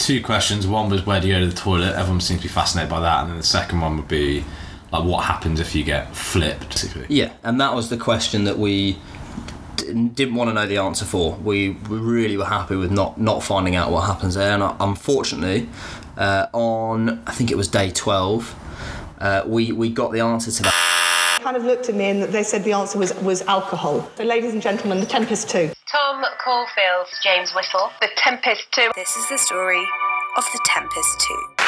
two questions. One was where do you go to the toilet? Everyone seems to be fascinated by that, and then the second one would be like what happens if you get flipped, basically. Yeah, and that was the question that we didn't want to know the answer for. We, we really were happy with not not finding out what happens there, and uh, unfortunately, uh, on I think it was day twelve, uh, we we got the answer to that. kind of looked at me and they said the answer was, was alcohol. So, ladies and gentlemen, the Tempest 2. Tom Caulfield, James Whittle. The Tempest 2. This is the story of the Tempest 2.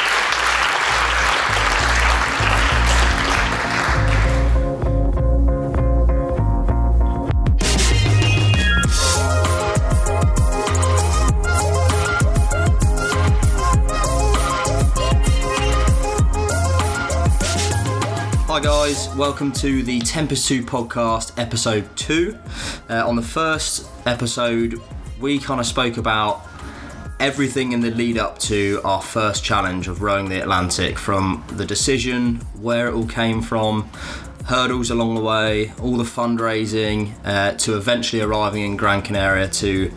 Hi guys, welcome to the Tempest 2 podcast, episode 2. Uh, on the first episode, we kind of spoke about everything in the lead up to our first challenge of rowing the Atlantic from the decision, where it all came from, hurdles along the way, all the fundraising, uh, to eventually arriving in Gran Canaria to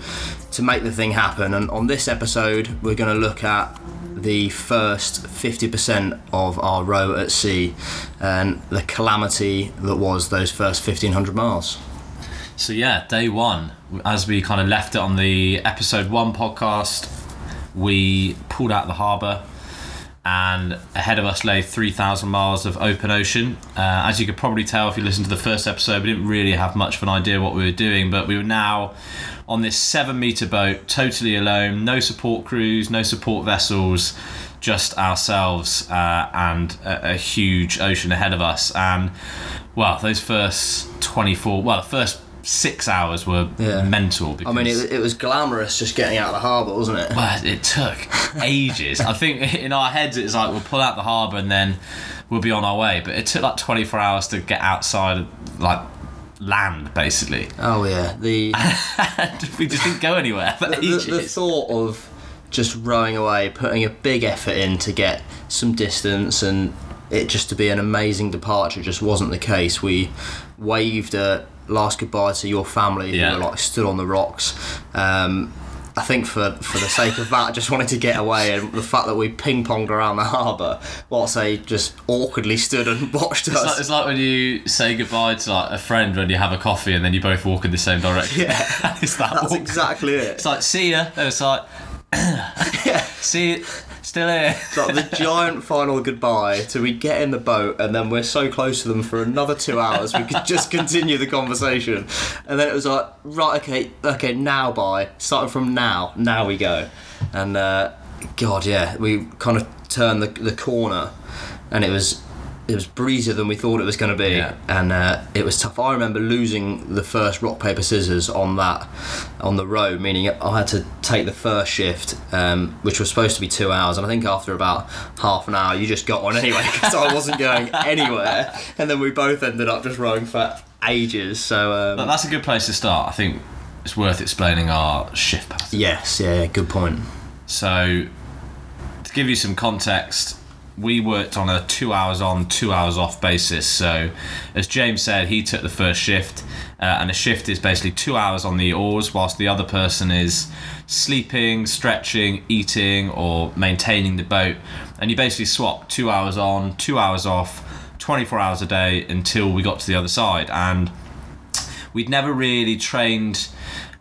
to make the thing happen. And on this episode, we're going to look at the first 50% of our row at sea and the calamity that was those first 1500 miles. So yeah, day one, as we kind of left it on the episode one podcast, we pulled out the harbour, and ahead of us lay 3,000 miles of open ocean. Uh, as you could probably tell if you listened to the first episode, we didn't really have much of an idea what we were doing, but we were now on this seven metre boat, totally alone, no support crews, no support vessels, just ourselves uh, and a, a huge ocean ahead of us. And well, those first 24, well, the first six hours were Yeah. mental. I mean, it, it was glamorous just getting out of the harbour, wasn't it? well, it took ages. I think in our heads it's like we'll pull out the harbour and then we'll be on our way. But it took like 24 hours to get outside, of, like land, basically. Oh, yeah. The, we just didn't go anywhere for the, ages. the thought of just rowing away, putting a big effort in to get some distance and it just to be an amazing departure just wasn't the case. We waved a last goodbye to your family Yeah. who were like stood on the rocks. Um, I think for for the sake of that, I just wanted to get away, and the fact that we ping ponged around the harbour whilst they just awkwardly stood and watched It's like, us. it's like when you say goodbye to like a friend when you have a coffee and then you both walk in the same direction. Yeah. that. That's awkward. exactly it. It's like see ya. Then it's like Yeah. see, you, still here. It's like the giant final goodbye to we get in the boat and then we're so close to them for another two hours we could just continue the conversation. And then it was like right okay okay now bye. Starting from now now we go. And uh, god yeah we kind of turned the, the corner and it was it was breezier than we thought it was going to be Yeah. and uh, it was tough I remember losing the first rock paper scissors on that on the road meaning I had to take the first shift um, which was supposed to be two hours and I think after about half an hour you just got on anyway because I wasn't going anywhere and then we both ended up just rowing for ages so But um, that's a good place to start. I think it's worth explaining our shift pattern. yes yeah good point So, to give you some context, we worked on a two hours on, two hours off basis. So, as James said, he took the first shift, uh, and a shift is basically two hours on the oars, whilst the other person is sleeping, stretching, eating, or maintaining the boat. And you basically swap two hours on, two hours off, 24 hours a day until we got to the other side. And we'd never really trained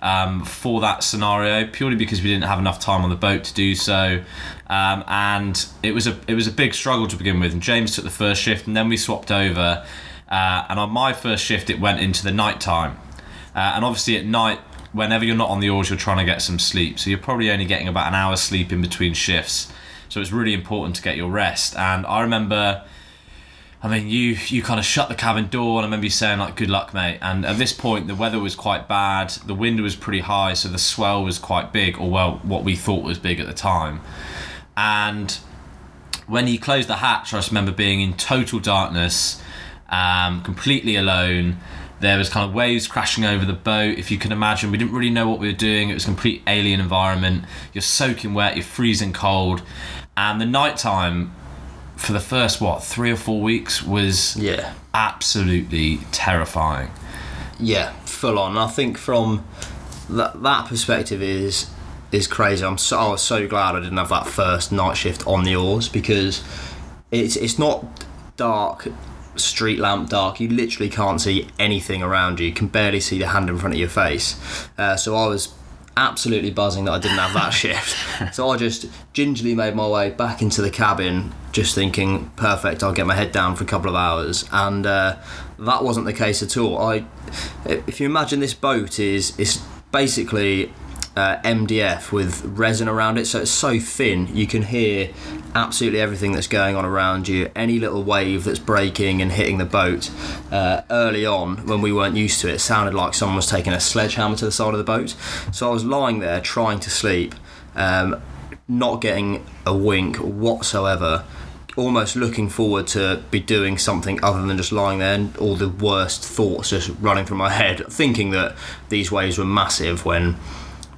um, for that scenario purely because we didn't have enough time on the boat to do so. Um, and it was a it was a big struggle to begin with. And James took the first shift, and then we swapped over. Uh, and on my first shift, it went into the night time. Uh, and obviously at night, whenever you're not on the oars, you're trying to get some sleep. So you're probably only getting about an hour's sleep in between shifts. So it's really important to get your rest. And I remember I mean, you you kind of shut the cabin door, and I remember you saying like, "Good luck, mate." And at this point, the weather was quite bad. The wind was pretty high, so the swell was quite big, or well, what we thought was big at the time. And when he closed the hatch, I just remember being in total darkness, um, completely alone. There was kind of waves crashing over the boat. If you can imagine, we didn't really know what we were doing. It was a complete alien environment. You're soaking wet. You're freezing cold, and the nighttime for the first what three or four weeks was yeah absolutely terrifying. yeah full on I think from that that perspective is is crazy. I'm so I was so glad I didn't have that first night shift on the oars because it's it's not dark street lamp dark. You literally can't see anything around you. You can barely see the hand in front of your face. Uh, so i was absolutely buzzing that i didn't have that shift. So i just gingerly made my way back into the cabin just thinking perfect i'll get my head down for a couple of hours. And uh, that wasn't the case at all. I if you imagine this boat is is basically uh, MDF with resin around it, so it's so thin you can hear absolutely everything that's going on around you. Any little wave that's breaking and hitting the boat. Uh, early on, when we weren't used to it, it sounded like someone was taking a sledgehammer to the side of the boat. So I was lying there trying to sleep, um, not getting a wink whatsoever. Almost looking forward to be doing something other than just lying there, and all the worst thoughts just running through my head, thinking that these waves were massive when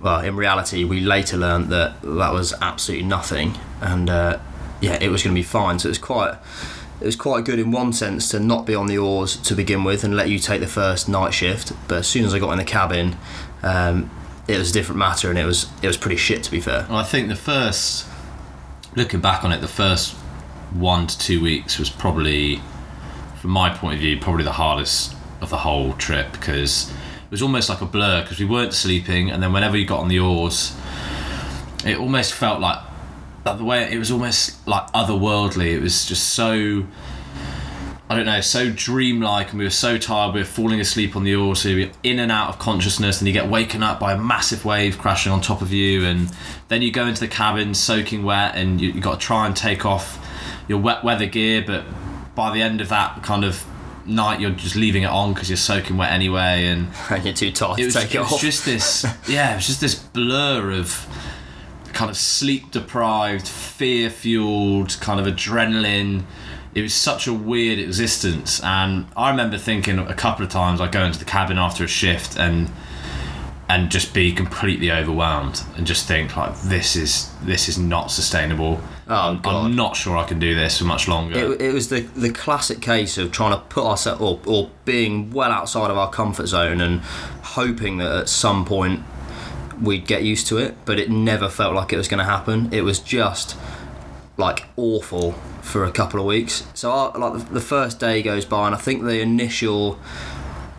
well, in reality, we later learned that that was absolutely nothing, and uh, yeah, it was going to be fine. So it was quite, it was quite good in one sense to not be on the oars to begin with and let you take the first night shift. But as soon as I got in the cabin, um, it was a different matter, and it was it was pretty shit to be fair. Well, I think the first, looking back on it, the first one to two weeks was probably, from my point of view, probably the hardest of the whole trip because it was almost like a blur because we weren't sleeping, and then whenever you got on the oars, it almost felt like, like the way it was almost like otherworldly. It was just so. I don't know, so dreamlike, and we were so tired. We were falling asleep on the oars, so we were in and out of consciousness, and you get waken up by a massive wave crashing on top of you, and then you go into the cabin soaking wet, and you, you got to try and take off your wet weather gear, but by the end of that kind of night, you're just leaving it on because you're soaking wet anyway, and you're too tired it was, to take it, it was off. just this yeah it was just this blur of kind of sleep deprived fear fueled kind of adrenaline it was such a weird existence and i remember thinking a couple of times I'd go into the cabin after a shift and and just be completely overwhelmed and just think like this is this is not sustainable Oh, God. i'm not sure i can do this for much longer It, it was the the classic case of trying to put ourselves or, or being well outside of our comfort zone and hoping that at some point we'd get used to it, but it never felt like it was going to happen. It was just like awful for a couple of weeks. So I, like the first day goes by, and I think the initial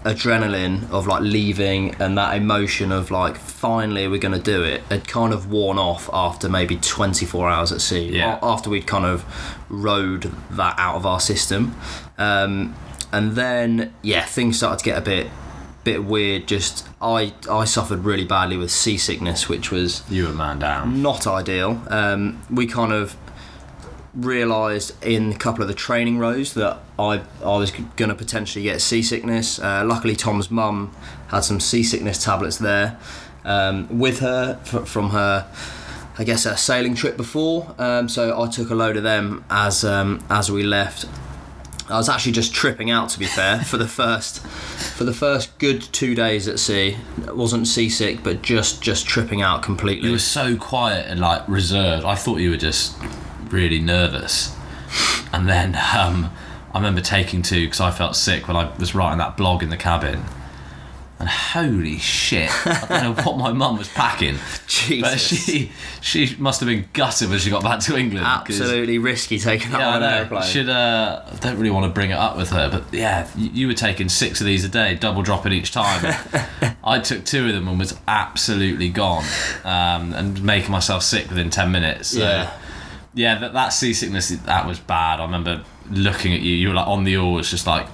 adrenaline of like leaving and that emotion of like finally we're going to do it had kind of worn off after maybe 24 hours at sea Yeah. After we'd kind of rode that out of our system um, and then yeah things started to get a bit bit weird just i i suffered really badly with seasickness which was you were man down not ideal. Um, we kind of realised in a couple of the training rows that I I was going to potentially get seasickness. Uh, luckily, Tom's mum had some seasickness tablets there um, with her f- from her. I guess a sailing trip before, um, so I took a load of them as um, as we left. I was actually just tripping out, to be fair, for the first for the first good two days at sea. I wasn't seasick, but just just tripping out completely. You were so quiet and like reserved. I thought you were just really nervous. And then um, I remember taking two because I felt sick when I was writing that blog in the cabin. And holy shit! I don't know what my mum was packing, but Jesus. she she must have been gutted when she got back to England. Absolutely risky taking that Yeah, on an know. airplane. Should uh, I don't really want to bring it up with her, but yeah, you, you were taking six of these a day, double dropping each time. I took two of them and was absolutely gone, um, and making myself sick within ten minutes. So, Yeah. yeah, that, that seasickness that was bad. I remember looking at you. You were like on the oars, just like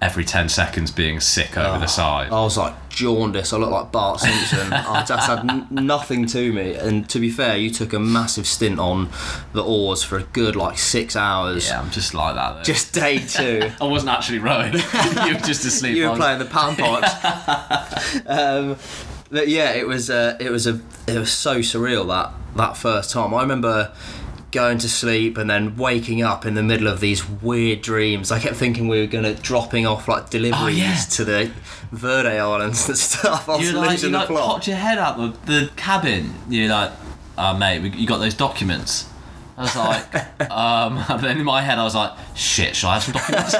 every ten seconds being sick over Oh. the side. I was like jaundice. I looked like Bart Simpson. I just had n- nothing to me. And to be fair, you took a massive stint on the oars for a good like six hours. Yeah, I'm just like that. Though. Just day two. I wasn't actually rowing. you were just asleep. you were was- playing the panpipes. um, but yeah, it was uh, it was a it was so surreal that that first time. I remember going to sleep and then waking up in the middle of these weird dreams. I kept thinking we were gonna dropping off like deliveries Oh, yeah. to the Verde Islands and stuff. I was you like, you like plot. popped your head out the, the cabin. You're like, oh, mate, you got those documents. I was like, um, and then in my head I was like, shit, shall I have some documents?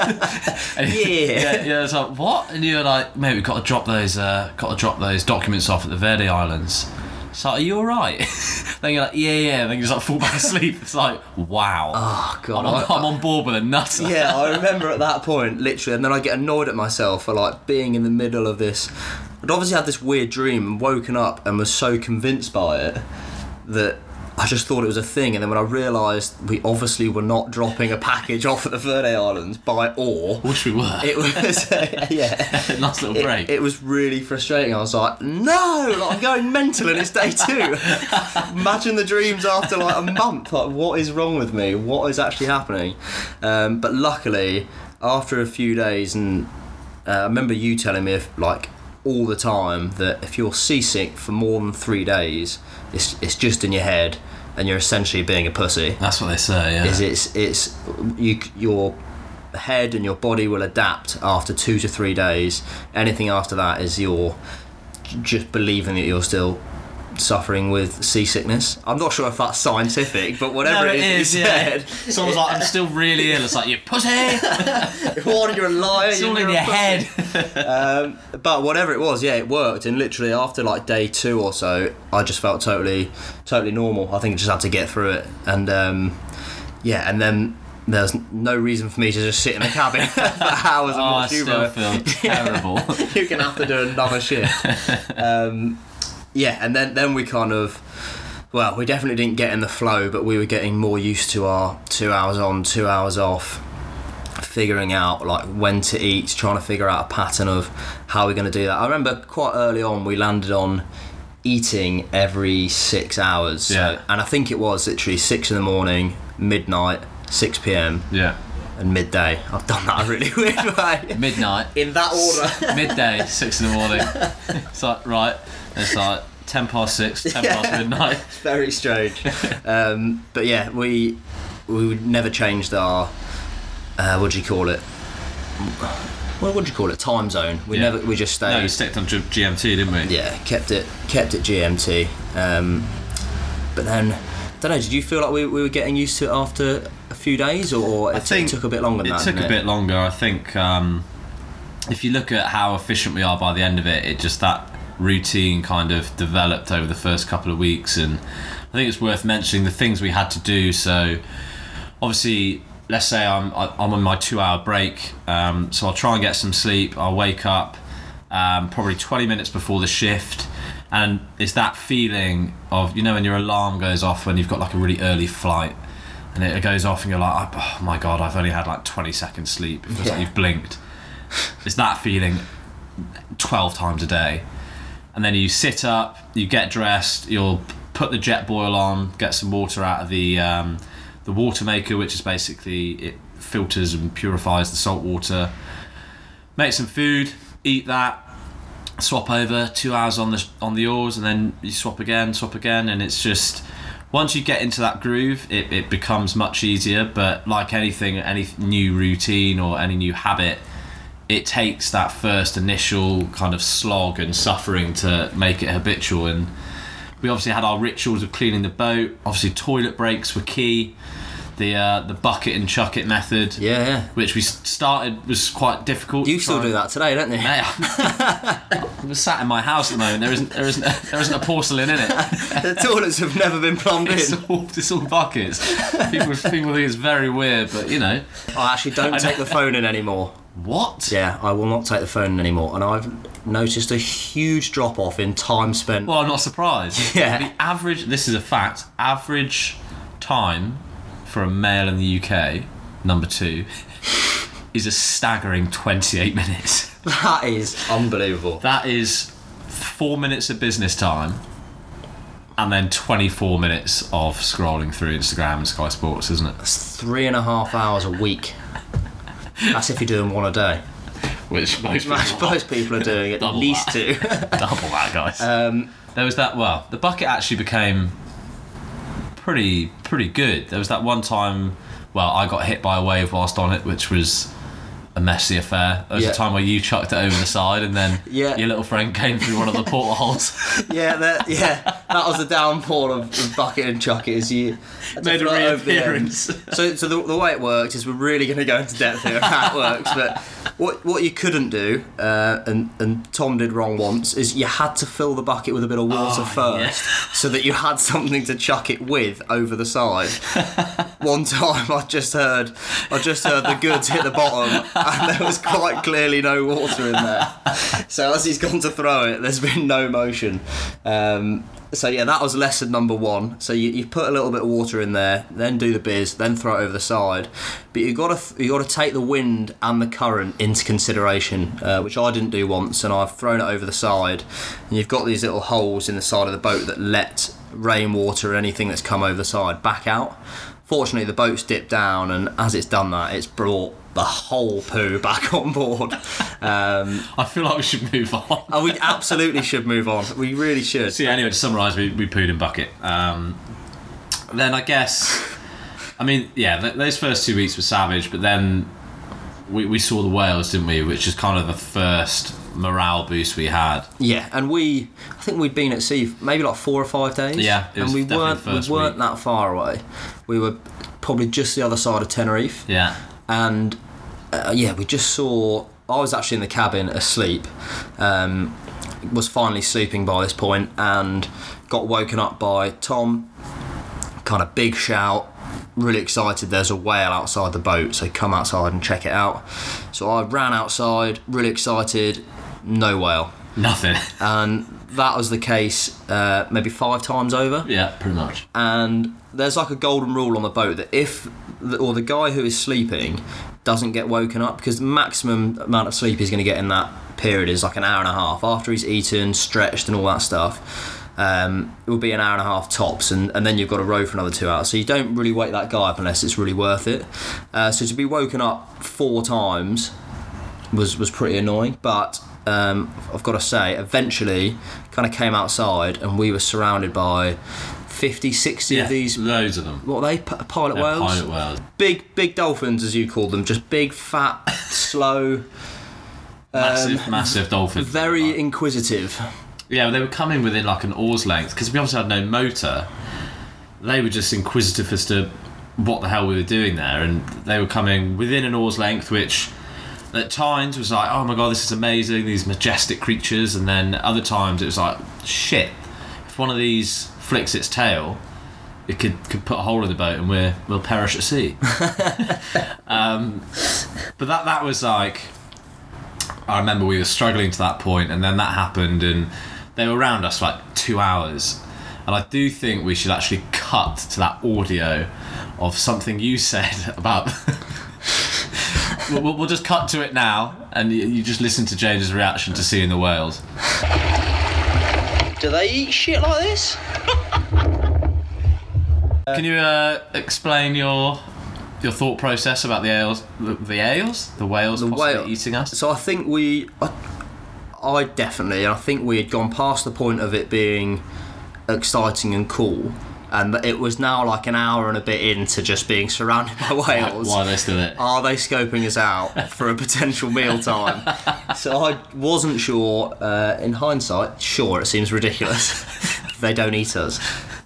Yeah. yeah, yeah. I was like, what? And you were like, mate, we've got to drop those, uh, got to drop those documents off at the Verde Islands. It's like, are you alright? then you're like, yeah, yeah. And then you just like fall back asleep. It's like, wow. Oh god. I'm, I- I'm on board with a nutter. yeah, I remember at that point, literally, and then I get annoyed at myself for like being in the middle of this. I'd obviously had this weird dream and woken up and was so convinced by it that I just thought it was a thing. And then when I realised we obviously were not dropping a package off at the Verde Islands by oar, Wish we were. it was yeah. nice little It, break. it was really frustrating. I was like, no, like, I'm going mental and it's day two. Imagine the dreams after like a month. Like, what is wrong with me? What is actually happening? Um, but luckily, after a few days, and uh, I remember you telling me, if, like, all the time, that if you're seasick for more than three days, it's, it's just in your head and you're essentially being a pussy That's what they say, yeah. is it's it's you your head and your body will adapt after two to three days. Anything after that is your just believing that you're still suffering with seasickness. I'm not sure if that's scientific, but whatever No, it is, you said, Someone's like, I'm still really ill. It's like, you pussy! one, you're a liar. It's all you're in your head. Um, but whatever it was, yeah, it worked. And literally after like day two or so, I just felt totally, totally normal. I think I just had to get through it. And um, yeah, and then there's no reason for me to just sit in a cabin for hours and Oh, I watch you. still feel terrible. You're gonna have to do another shift. Um, yeah, and then then we kind of. Well, we definitely didn't get in the flow, but we were getting more used to our two hours on, two hours off, figuring out like when to eat, trying to figure out a pattern of how we're going to do that. I remember quite early on we landed on eating every six hours. So- Yeah. and I think it was literally six in the morning, midnight, six p.m. yeah. and midday. I've done that a really weird way. Midnight, In that order. midday, six in the morning. It's like, right. It's like 10 past six, 10 past Yeah. midnight. very strange. um, but yeah, we we would never changed our uh, what do you call it? Well, what do you call it? Time zone. We Yeah. never we just stayed. No, we sticked on G- GMT, didn't we? yeah, kept it kept it GMT. Um, but then I don't know. Did you feel like we, we were getting used to it after a few days, or it, it took a bit longer? Than It that, took a bit longer. I think um, if you look at how efficient we are by the end of it, it just that routine kind of developed over the first couple of weeks, and I think it's worth mentioning the things we had to do. So obviously, let's say I'm I'm on my two-hour break, um, so I'll try and get some sleep. I'll wake up um, probably 20 minutes before the shift. And it's that feeling of, you know, when your alarm goes off when you've got like a really early flight and it goes off and you're like, oh my god, I've only had like 20 seconds sleep. It feels Yeah. like you've blinked. It's that feeling 12 times a day. And then you sit up, you get dressed, you'll put the jet boil on, get some water out of the um, the water maker, which is basically it filters and purifies the salt water. Make some food, eat that, swap over two hours on the on the oars, and then you swap again, swap again, and it's just once you get into that groove, it, it becomes much easier. But like anything, any new routine or any new habit, it takes that first initial kind of slog and suffering to make it habitual. And we obviously had our rituals of cleaning the boat. Obviously, toilet breaks were key. The uh, the bucket and chuck it method, Yeah, yeah. which we started was quite difficult. You still do that today, don't you? Mate, I'm sat in my house at the moment. There isn't there isn't a, there isn't a porcelain in it. the toilets have never been plumbed It's in. all, it's all buckets. People people think it's very weird, but you know I actually don't take the phone in anymore. What? Yeah, I will not take the phone anymore, and I've noticed a huge drop off in time spent. Well, I'm not surprised. Yeah. The average. This is a fact. Average time for a male in the UK, number two, is a staggering 28 minutes. that is unbelievable. That is four minutes of business time, and then 24 minutes of scrolling through Instagram and Sky Sports, isn't it? It's three and a half hours a week. That's if you're doing one a day. Which most people Most, most people are doing at Double least that. two. double that, guys. um, there was that. Well, the bucket actually became pretty pretty good. There was that one time. Well, I got hit by a wave whilst on it, which was a messy affair. There was Yeah. a time where you chucked it over the side, and then Yeah. your little friend came through one of the portholes. Yeah, that, yeah, that was the downfall of, of bucket and chuck it. Is you Made a throw it over the end. reappearance. So, so the, the way it worked is we're really going to go into depth here how it works. But what what you couldn't do, uh, and and Tom did wrong once, is you had to fill the bucket with a bit of water Oh, first, so that you had something to chuck it with over the side. One time, I just heard, I just heard the goods hit the bottom, and there was quite clearly no water in there. So as he's gone to throw it, there's been no motion. Um, so yeah, that was lesson number one. So you, you put a little bit of water in there, then do the biz, then throw it over the side. But you got to you got to take the wind and the current into consideration, uh, which I didn't do once, and I've thrown it over the side. And you've got these little holes in the side of the boat that let rainwater or anything that's come over the side back out. Fortunately, the boat's dipped down, and as it's done that, it's brought the whole poo back on board. Um, I feel like we should move on. and we absolutely should move on. We really should. So yeah, anyway, to summarise, we, we pooed in bucket. Um, then I guess, I mean, yeah, th- those first two weeks were savage, but then we, we saw the whales, didn't we? Which is kind of the first morale boost we had. Yeah, and we, I think we'd been at sea maybe like four or five days. Yeah, it was and we weren't we weren't week. that far away. We were probably just the other side of Tenerife, Yeah. and uh, yeah, we just saw. I was actually in the cabin asleep. Um, was finally sleeping by this point, and got woken up by Tom. Kind of big shout. Really excited. There's a whale outside the boat, so come outside and check it out. So I ran outside, really excited. No whale Nothing. and that was the case uh, maybe five times over. yeah, pretty much. And there's like a golden rule on the boat that if the, or the guy who is sleeping doesn't get woken up because the maximum amount of sleep he's going to get in that period is like an hour and a half after he's eaten, stretched, and all that stuff. Um, it will be an hour and a half tops, and, and then you've got to row for another two hours. So you don't really wake that guy up unless it's really worth it. Uh, so to be woken up four times was was pretty annoying. But um, I've got to say, eventually, kind of came outside and we were surrounded by 50, 60 Yeah, of these. loads of them. What are they? P- pilot whales. Pilot whales. Big, big dolphins, as you call them. Just big, fat, slow, Massive, um, massive dolphins. very inquisitive. Yeah, they were coming within like an oar's length because we obviously had no motor. They were just inquisitive as to what the hell we were doing there, and they were coming within an oar's length, which at times was like, oh my god, this is amazing, these majestic creatures, and then other times it was like, shit, if one of these flicks its tail, it could could put a hole in the boat and we're we'll perish at sea. um, but that that was like I remember we were struggling to that point, and then that happened, and they were around us for like two hours. And I do think we should actually cut to that audio of something you said about. we'll, we'll- we'll just cut to it now, and you, you just listen to James's reaction to seeing the whales. Do they eat shit like this? Can you uh, explain your your thought process about the ales, the, the ales, the whales The possibly whale- eating us? So I think we, I, I definitely, I think we had gone past the point of it being exciting and cool, and that it was now like an hour and a bit into just being surrounded by whales. Why are they still there? Are they scoping us out for a potential meal time? so I wasn't sure. Uh, in hindsight, sure, it seems ridiculous. they don't eat us,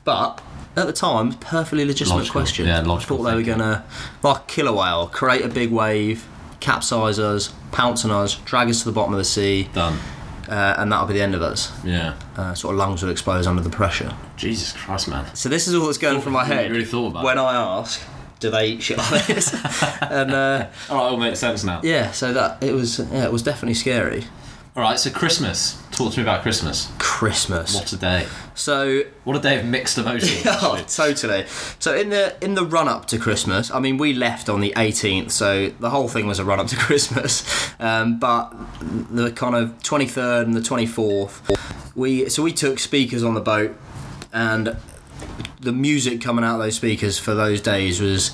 but. At the time, perfectly legitimate Logical, question. yeah, I thought they were gonna, like kill a whale, create a big wave, capsize us, pounce on us, drag us to the bottom of the sea, Done. uh, and that'll be the end of us. Yeah. Uh, sort of lungs will explode under the pressure. Jesus Christ, man. So this is all that's going through my head really thought about when. I ask, do they eat shit like this? and uh, All right, it all makes sense now. yeah, so that it was. Yeah, it was definitely scary. All right, so Christmas. Talk to me about Christmas. Christmas. What a day. So What a day of mixed emotions. Oh, totally. So in the in the run up to Christmas, I mean, we left on the 18th, so the whole thing was a run up to Christmas. Um, but the kind of 23rd and the 24th, we so we took speakers on the boat, and the music coming out of those speakers for those days was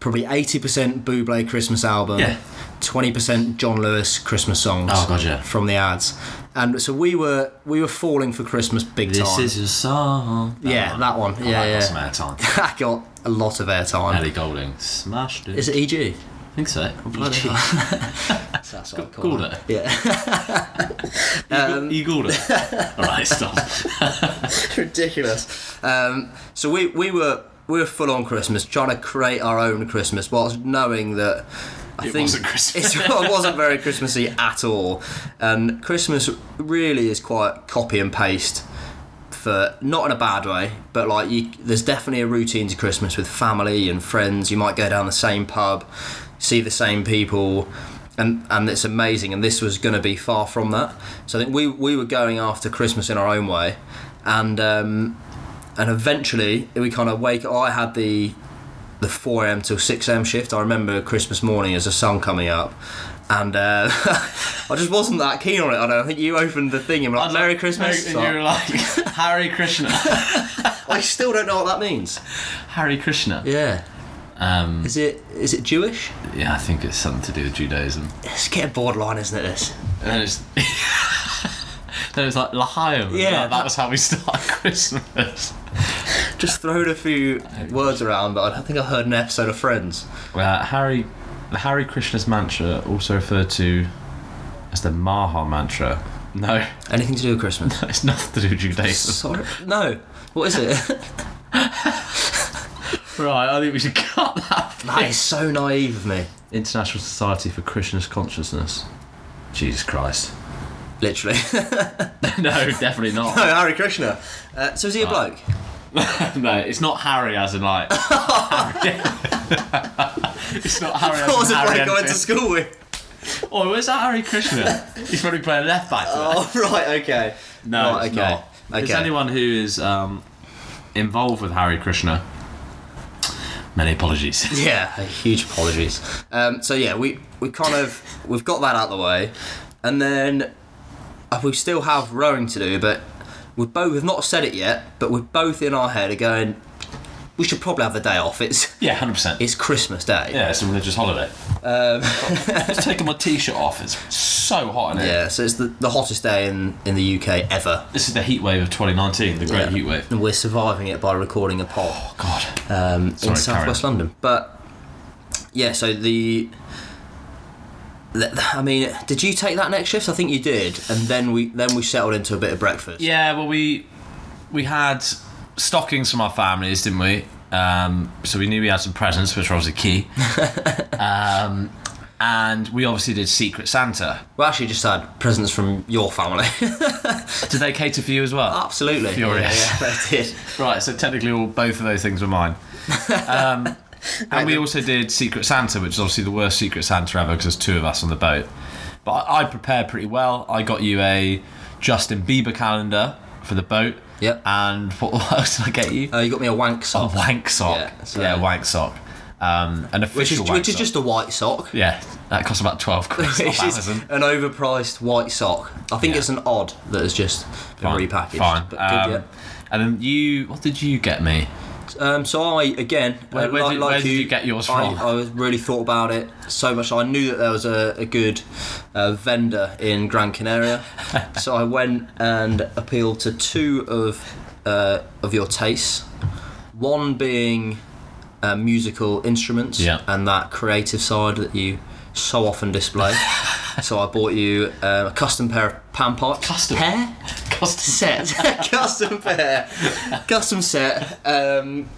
probably 80% Buble Christmas album. Yeah. 20% John Lewis Christmas songs Oh, God, yeah. from the ads, and so we were we were falling for Christmas big This time. This is your song. Yeah, that one. Oh, Yeah, that yeah. got some airtime. that got a lot of airtime. Ellie Goulding smashed it. Is it EG? I think so. Bloody hell. That's what I call Googled it. Yeah. Um, you googled it. All right, stop. ridiculous. Um, so we we were we were full on Christmas, trying to create our own Christmas, whilst knowing that. I It think wasn't Christmas. it wasn't very Christmassy at all, and Christmas really is quite copy and paste. For not in a bad way, but like you, there's definitely a routine to Christmas with family and friends. You might go down the same pub, see the same people, and and it's amazing. And this was going to be far from that. So I think we we were going after Christmas in our own way, and um, and eventually we kind of wake. I had the the 4 a.m. till 6 a.m. shift. I remember Christmas morning as the sun coming up. And uh, I just wasn't that keen on it. I don't think you opened the thing and were like, Merry Christmas. And you were like, Harry Krishna. I still don't know what that means. Harry Krishna. Yeah. Um, Is it is it Jewish? yeah, I think it's something to do with Judaism. It's getting borderline, isn't it? This. And it's. Then it was like L'chaim. Yeah, That, that- was how we start Christmas. Just throwing a few words around, but I don't think I heard an episode of Friends. Uh, Harry, the Harry Krishna's mantra, also referred to as the Maha mantra. No, Anything to do with Christmas? it's nothing to do with Judaism. Sorry. No. What is it? Right, I think we should cut that. that is so naive of me. International Society for Krishna's Consciousness. Jesus Christ. Literally. no, definitely not. no, Harry Krishna. Uh, so is he a bloke? no, it's not Harry as in like. Harry. it's not Harry as What was in a Harry bloke I went to Enfield. school with? Oh, where's that Harry Krishna? He's probably playing left back. there. Oh, right, okay. no, right, it's okay. not. Okay. anyone who is um, involved with Harry Krishna, many apologies. Yeah, huge apologies. Um, so yeah, we we kind of we've got that out of the way, and then we still have rowing to do, but we both we've not said it yet, but we're both in our head are going. We should probably have the day off. It's yeah, hundred percent. it's Christmas Day. Yeah, it's a religious holiday. Um, Just taking my t-shirt off. It's so hot in here. yeah. So it's the, the hottest day in, in the UK ever. This is the heat wave of 2019, the great Yeah. heat wave. And we're surviving it by recording a pod. Oh God. um, in Sorry, southwest London. But yeah, so the, I mean, did you take that next shift? I think you did, and then we then we settled into a bit of breakfast. Yeah, well, we we had stockings from our families, didn't we? Um, so we knew we had some presents, which were obviously key. um, and we obviously did Secret Santa. We actually just had presents from your family. Did they cater for you as well? Absolutely, Furious. Yeah, yeah, they did. Right, so technically, all both of those things were mine. Um, and we also did Secret Santa, which is obviously the worst Secret Santa ever because there's two of us on the boat. But I, I prepared pretty well. I got you a Justin Bieber calendar for the boat. Yep. And what else did I get you? Uh, you got me a wank sock. A sock, wank sock. Yeah, Yeah, so- wank sock. Um, an which is official wank which is just a white sock. yeah, that costs about twelve quid off Which is Amazon. an overpriced white sock. I think Yeah. it's an odd that has just been Fine, repackaged. Fine. But Um, good, And then you, what did you get me? Um, so I again, Where- uh, where like, did- like where did you, you get yours I, from? I really thought about it so much. I knew that there was a, a good uh, vendor in Gran Canaria, so I went and appealed to two of uh, of your tastes. One being uh, musical instruments Yeah. and that creative side that you so often display. so I bought you uh, a custom pair of panpipes. Custom? pair Custom. set, custom pair, custom set. Um,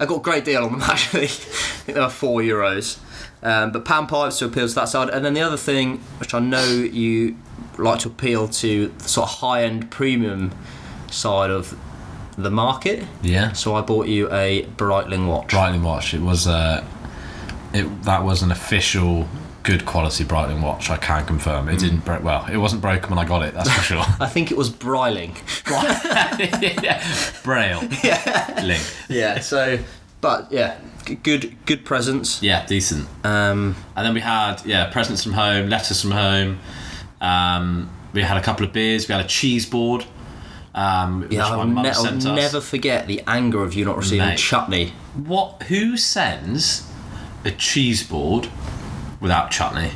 I got a great deal on them actually. I think they were four euros. Um, but pan pipes to appeal to that side, and then the other thing, which I know you like to appeal to, the sort of high-end premium side of the market. Yeah. So I bought you a Breitling watch. Breitling watch. It was uh, it that was an official good quality Breitling watch. I can confirm. It didn't break. Well, it wasn't broken when I got it. That's for sure. I think it was Breiling. yeah. Braille. Yeah. Link. Yeah. So, but yeah, good good presents. Yeah, decent. Um, And then we had yeah presents from home, letters from home. Um, we had a couple of beers. We had a cheese board. Um, yeah, I'll, ne- I'll never forget the anger of you not receiving Mate. chutney. What? Who sends a cheese board without chutney?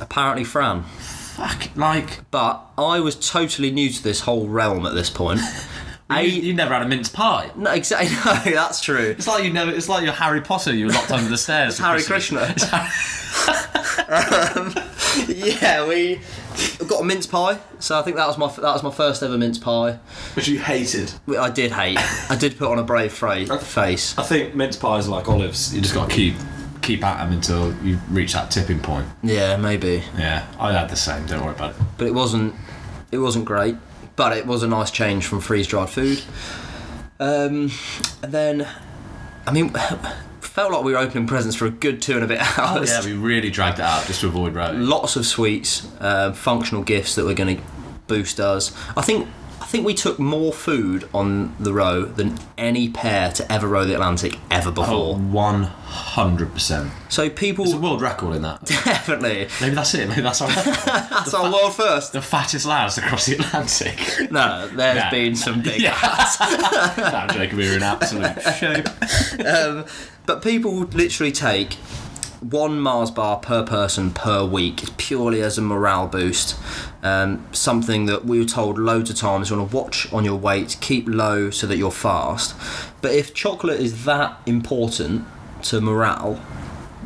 Apparently, Fran. Fuck, like But I was totally new to this whole realm at this point. A- you, you never had a mince pie. No, exactly. No, that's true. It's like you never. It's like you're Harry Potter. You were locked under the stairs. It's Harry for Christmas. Krishna. um, yeah, we got a mince pie. So I think that was my that was my first ever mince pie. Which you hated. I did hate. I did put on a brave fra- face. I think mince pies are like olives. You just got to keep keep at them until you reach that tipping point. Yeah, maybe. Yeah, I had the same. Don't worry about it. But it wasn't. It wasn't great. But it was a nice change from freeze dried food. Um, and then, I mean, felt like we were opening presents for a good two and a bit hours. Oh, yeah, we really dragged it out just to avoid rowing. lots of sweets, uh, functional gifts that were going to boost us. I think I think we took more food on the row than any pair to ever row the Atlantic ever Oh, before. one hundred percent. So people It's a world record in that. definitely Maybe that's it. Maybe that's our that's our world first. the fattest lads across the Atlantic. No, there's Yeah. been some big. Yeah. I'm joking. We were in absolute shape. Um, but people literally take one Mars bar per person per week is purely as a morale boost. Um, something that we were told loads of times you want to watch on your weight, keep low so that you're fast. But if chocolate is that important to morale,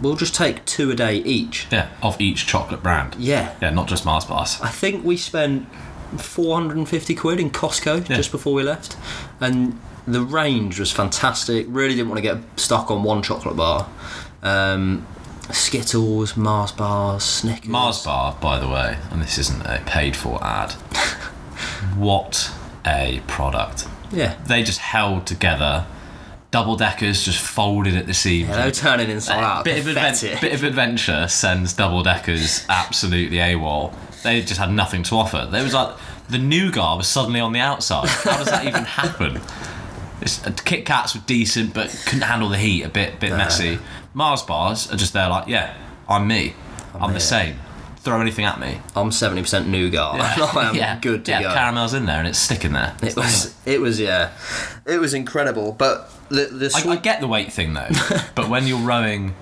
we'll just take two a day each. Yeah, of each chocolate brand. Yeah. Yeah, not just Mars bars. I think we spent 450 quid in Costco Yeah. just before we left, and the range was fantastic. Really didn't want to get stuck on one chocolate bar. Um, Skittles, Mars bars, Snickers. Mars bar, by the way, and this isn't a paid for ad. what a product. Yeah. They just held together. Double deckers just folded at the seams. Yeah, they were turning inside out. bit of, advent- bit of adventure sends double deckers absolutely AWOL. They just had nothing to offer. There was like the nougat was suddenly on the outside. How does that even happen? It's, uh, Kit Kats were decent, but couldn't handle the heat. A bit, bit messy. Mars bars are just there, like, yeah, I'm me. I'm, the same. Throw anything at me. I'm 70% nougat. I am yeah, good to yeah, go. caramel's in there and it's sticking there. It was, it was, yeah, it was incredible. But the the I, I get the weight thing though, but when you're rowing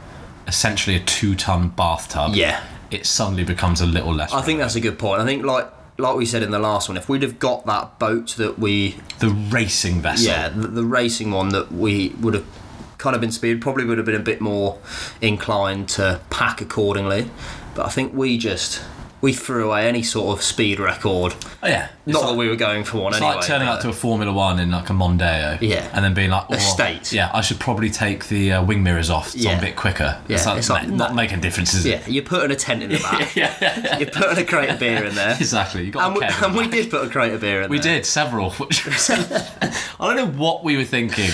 essentially a two-ton bathtub, Yeah. it suddenly becomes a little less. I think that's a good point. I think like like we said in the last one, if we'd have got that boat that we the racing vessel. Yeah, the, the racing one that we would have kind of been speed probably would have been a bit more inclined to pack accordingly. But I think we just we threw away any sort of speed record. Oh, yeah. It's Not like, that we were going for one It's anyway. like turning up to a Formula One in like a Mondeo. Yeah. And then being like, oh, Estate. Yeah, I should probably take the uh, wing mirrors off. It's on Yeah. a bit quicker. Yeah, It's like, it's like, not making differences. yeah, you're putting a tent in the back. yeah. You're putting a crate of beer in there. Exactly. You got And we, a keg in and we did put a crate of beer in We there. did several. Which was, I don't know what we were thinking.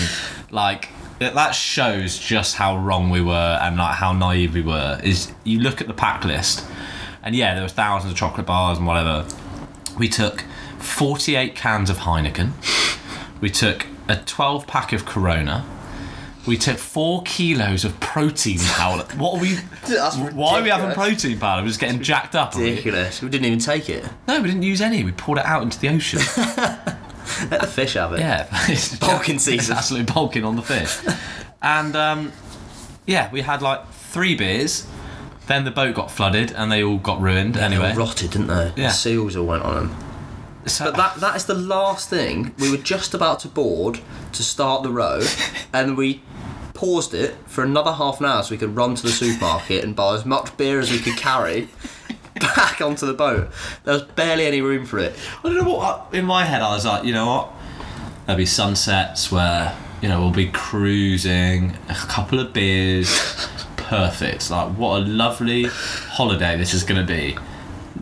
Like that that shows just how wrong we were and like how naive we were. Is you look at the pack list, and yeah, there was thousands of chocolate bars and whatever. We took forty-eight cans of Heineken. We took a twelve pack of Corona. We took four kilos of protein powder. What are we? That's why are we having protein powder? We're just getting jacked up. are we? Ridiculous. We didn't even take it. No, we didn't use any. We poured it out into the ocean. Let the fish have it. Yeah, it's Bulking it's season. absolute bulking on the fish. and um, yeah, we had like three beers. Then the boat got flooded and they all got ruined. They anyway, rotted, didn't they? Yeah. The seals all went on them. So- But that that is the last thing. We were just about to board to start the row, and we paused it for another half an hour so we could run to the supermarket and buy as much beer as we could carry back onto the boat. There was barely any room for it. I don't know what. In my head, I was like, you know what? There'll be sunsets where you know we'll be cruising, a couple of beers, perfect. Like what a lovely holiday this is going to be.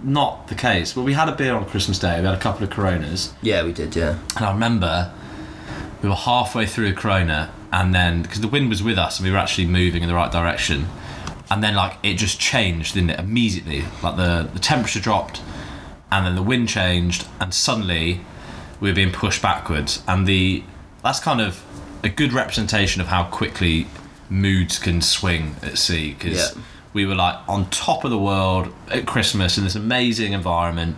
Not the case. Well, we had a beer on Christmas Day. We had a couple of Coronas. Yeah, we did. Yeah. And I remember we were halfway through a Corona, and then because the wind was with us and we were actually moving in the right direction, and then like it just changed, didn't it? Immediately, like the the temperature dropped, and then the wind changed, and suddenly we were being pushed backwards, and the that's kind of a good representation of how quickly moods can swing at sea because Yeah. we were like on top of the world at Christmas in this amazing environment,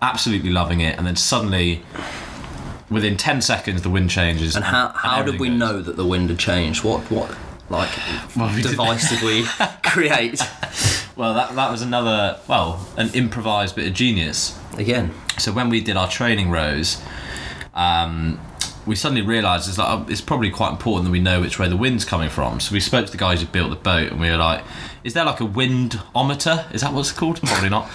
absolutely loving it, and then suddenly, within ten seconds, the wind changes. And how how did we goes. know that the wind had changed? What what like Well, we did- device did we create? Well, that that was another well, an improvised bit of genius. Again, So when we did our training rows, um, we suddenly realised it's like oh, it's probably quite important that we know which way the wind's coming from. So we spoke to the guys who built the boat, and we were like, "Is there like a windometer? Is that what it's called? Probably not.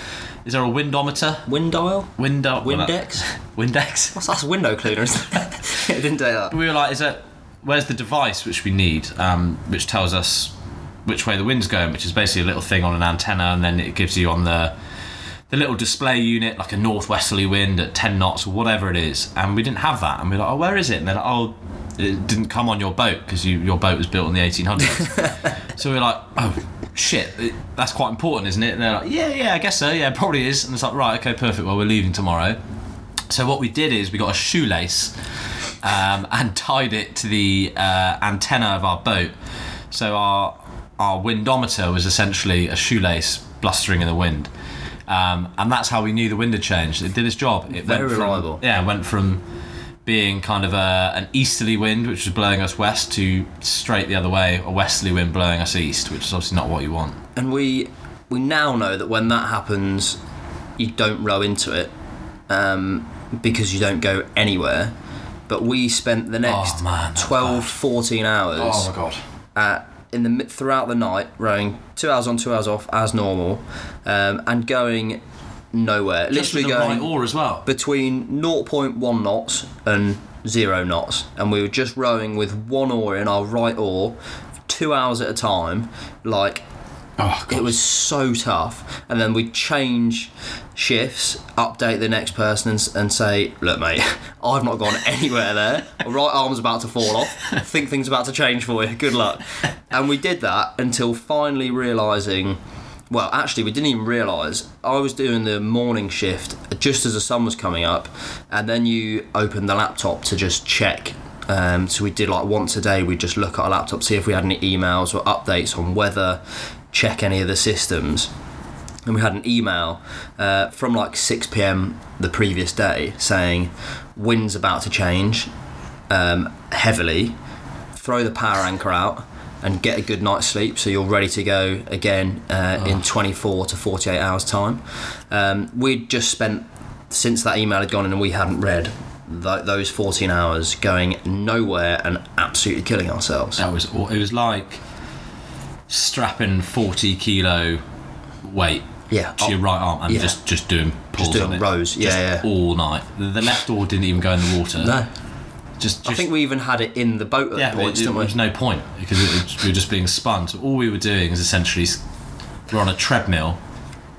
Is there a windometer? Wind dial? Window? Windex? Windex. What's that's a window cleaner, isn't it? it didn't do that. we were like, "Is it? Where's the device which we need, um, which tells us which way the wind's going? Which is basically a little thing on an antenna, and then it gives you on the the little display unit like a northwesterly wind at 10 knots or whatever it is. And we didn't have that. And we're like oh where is it? And they're like oh it didn't come on your boat because you, your boat was built in the 1800s so we're like oh shit it, that's quite important isn't it? And they're like yeah yeah i guess so. Yeah probably is. And it's like right okay perfect. Well we're leaving tomorrow. So what we did is we got a shoelace um, and tied it to the uh, antenna of our boat so our our windometer was essentially a shoelace blustering in the wind um, and that's how we knew the wind had changed. It did its job. It Very went from, reliable. Yeah, it went from being kind of a, an easterly wind, which was blowing us west, to straight the other way, a westerly wind blowing us east, which is obviously not what you want. And we we now know that when that happens, you don't row into it um, because you don't go anywhere. But we spent the next Oh, man, that's 12, 14 hours Oh my god. at, in the throughout the night rowing two hours on, two hours off as normal, um, and going nowhere. Just Literally going right oar as well. between 0.1 knots and zero knots, and we were just rowing with one oar in our right oar, two hours at a time. Like Oh, it was so tough, and then we'd change shifts, update the next person, and, and say, "Look, mate, I've not gone anywhere there. My right arm's about to fall off. I think things about to change for you. Good luck." And we did that until finally realizing. Well, actually, we didn't even realise. I was doing the morning shift just as the sun was coming up, and then you open the laptop to just check. Um, so we did like once a day, we'd just look at our laptop, see if we had any emails or updates on weather, check any of the systems. And we had an email uh, from like 6 pm the previous day saying, wind's about to change um, heavily, throw the para anchor out and get a good night's sleep so you're ready to go again uh, in 24 to 48 hours time. Um, we'd just spent since that email had gone in and we hadn't read th- those 14 hours going nowhere and absolutely killing ourselves. That was it was like strapping forty kilo weight Yeah. to your right arm and yeah. just just doing pulls doing on rows, yeah, Just yeah. all night. The, left oar didn't even go in the water. no just, just I think we even had it in the boat at yeah, points it, didn't there we was no point because it, was- we were just being spun. So all we were doing is essentially we're on a treadmill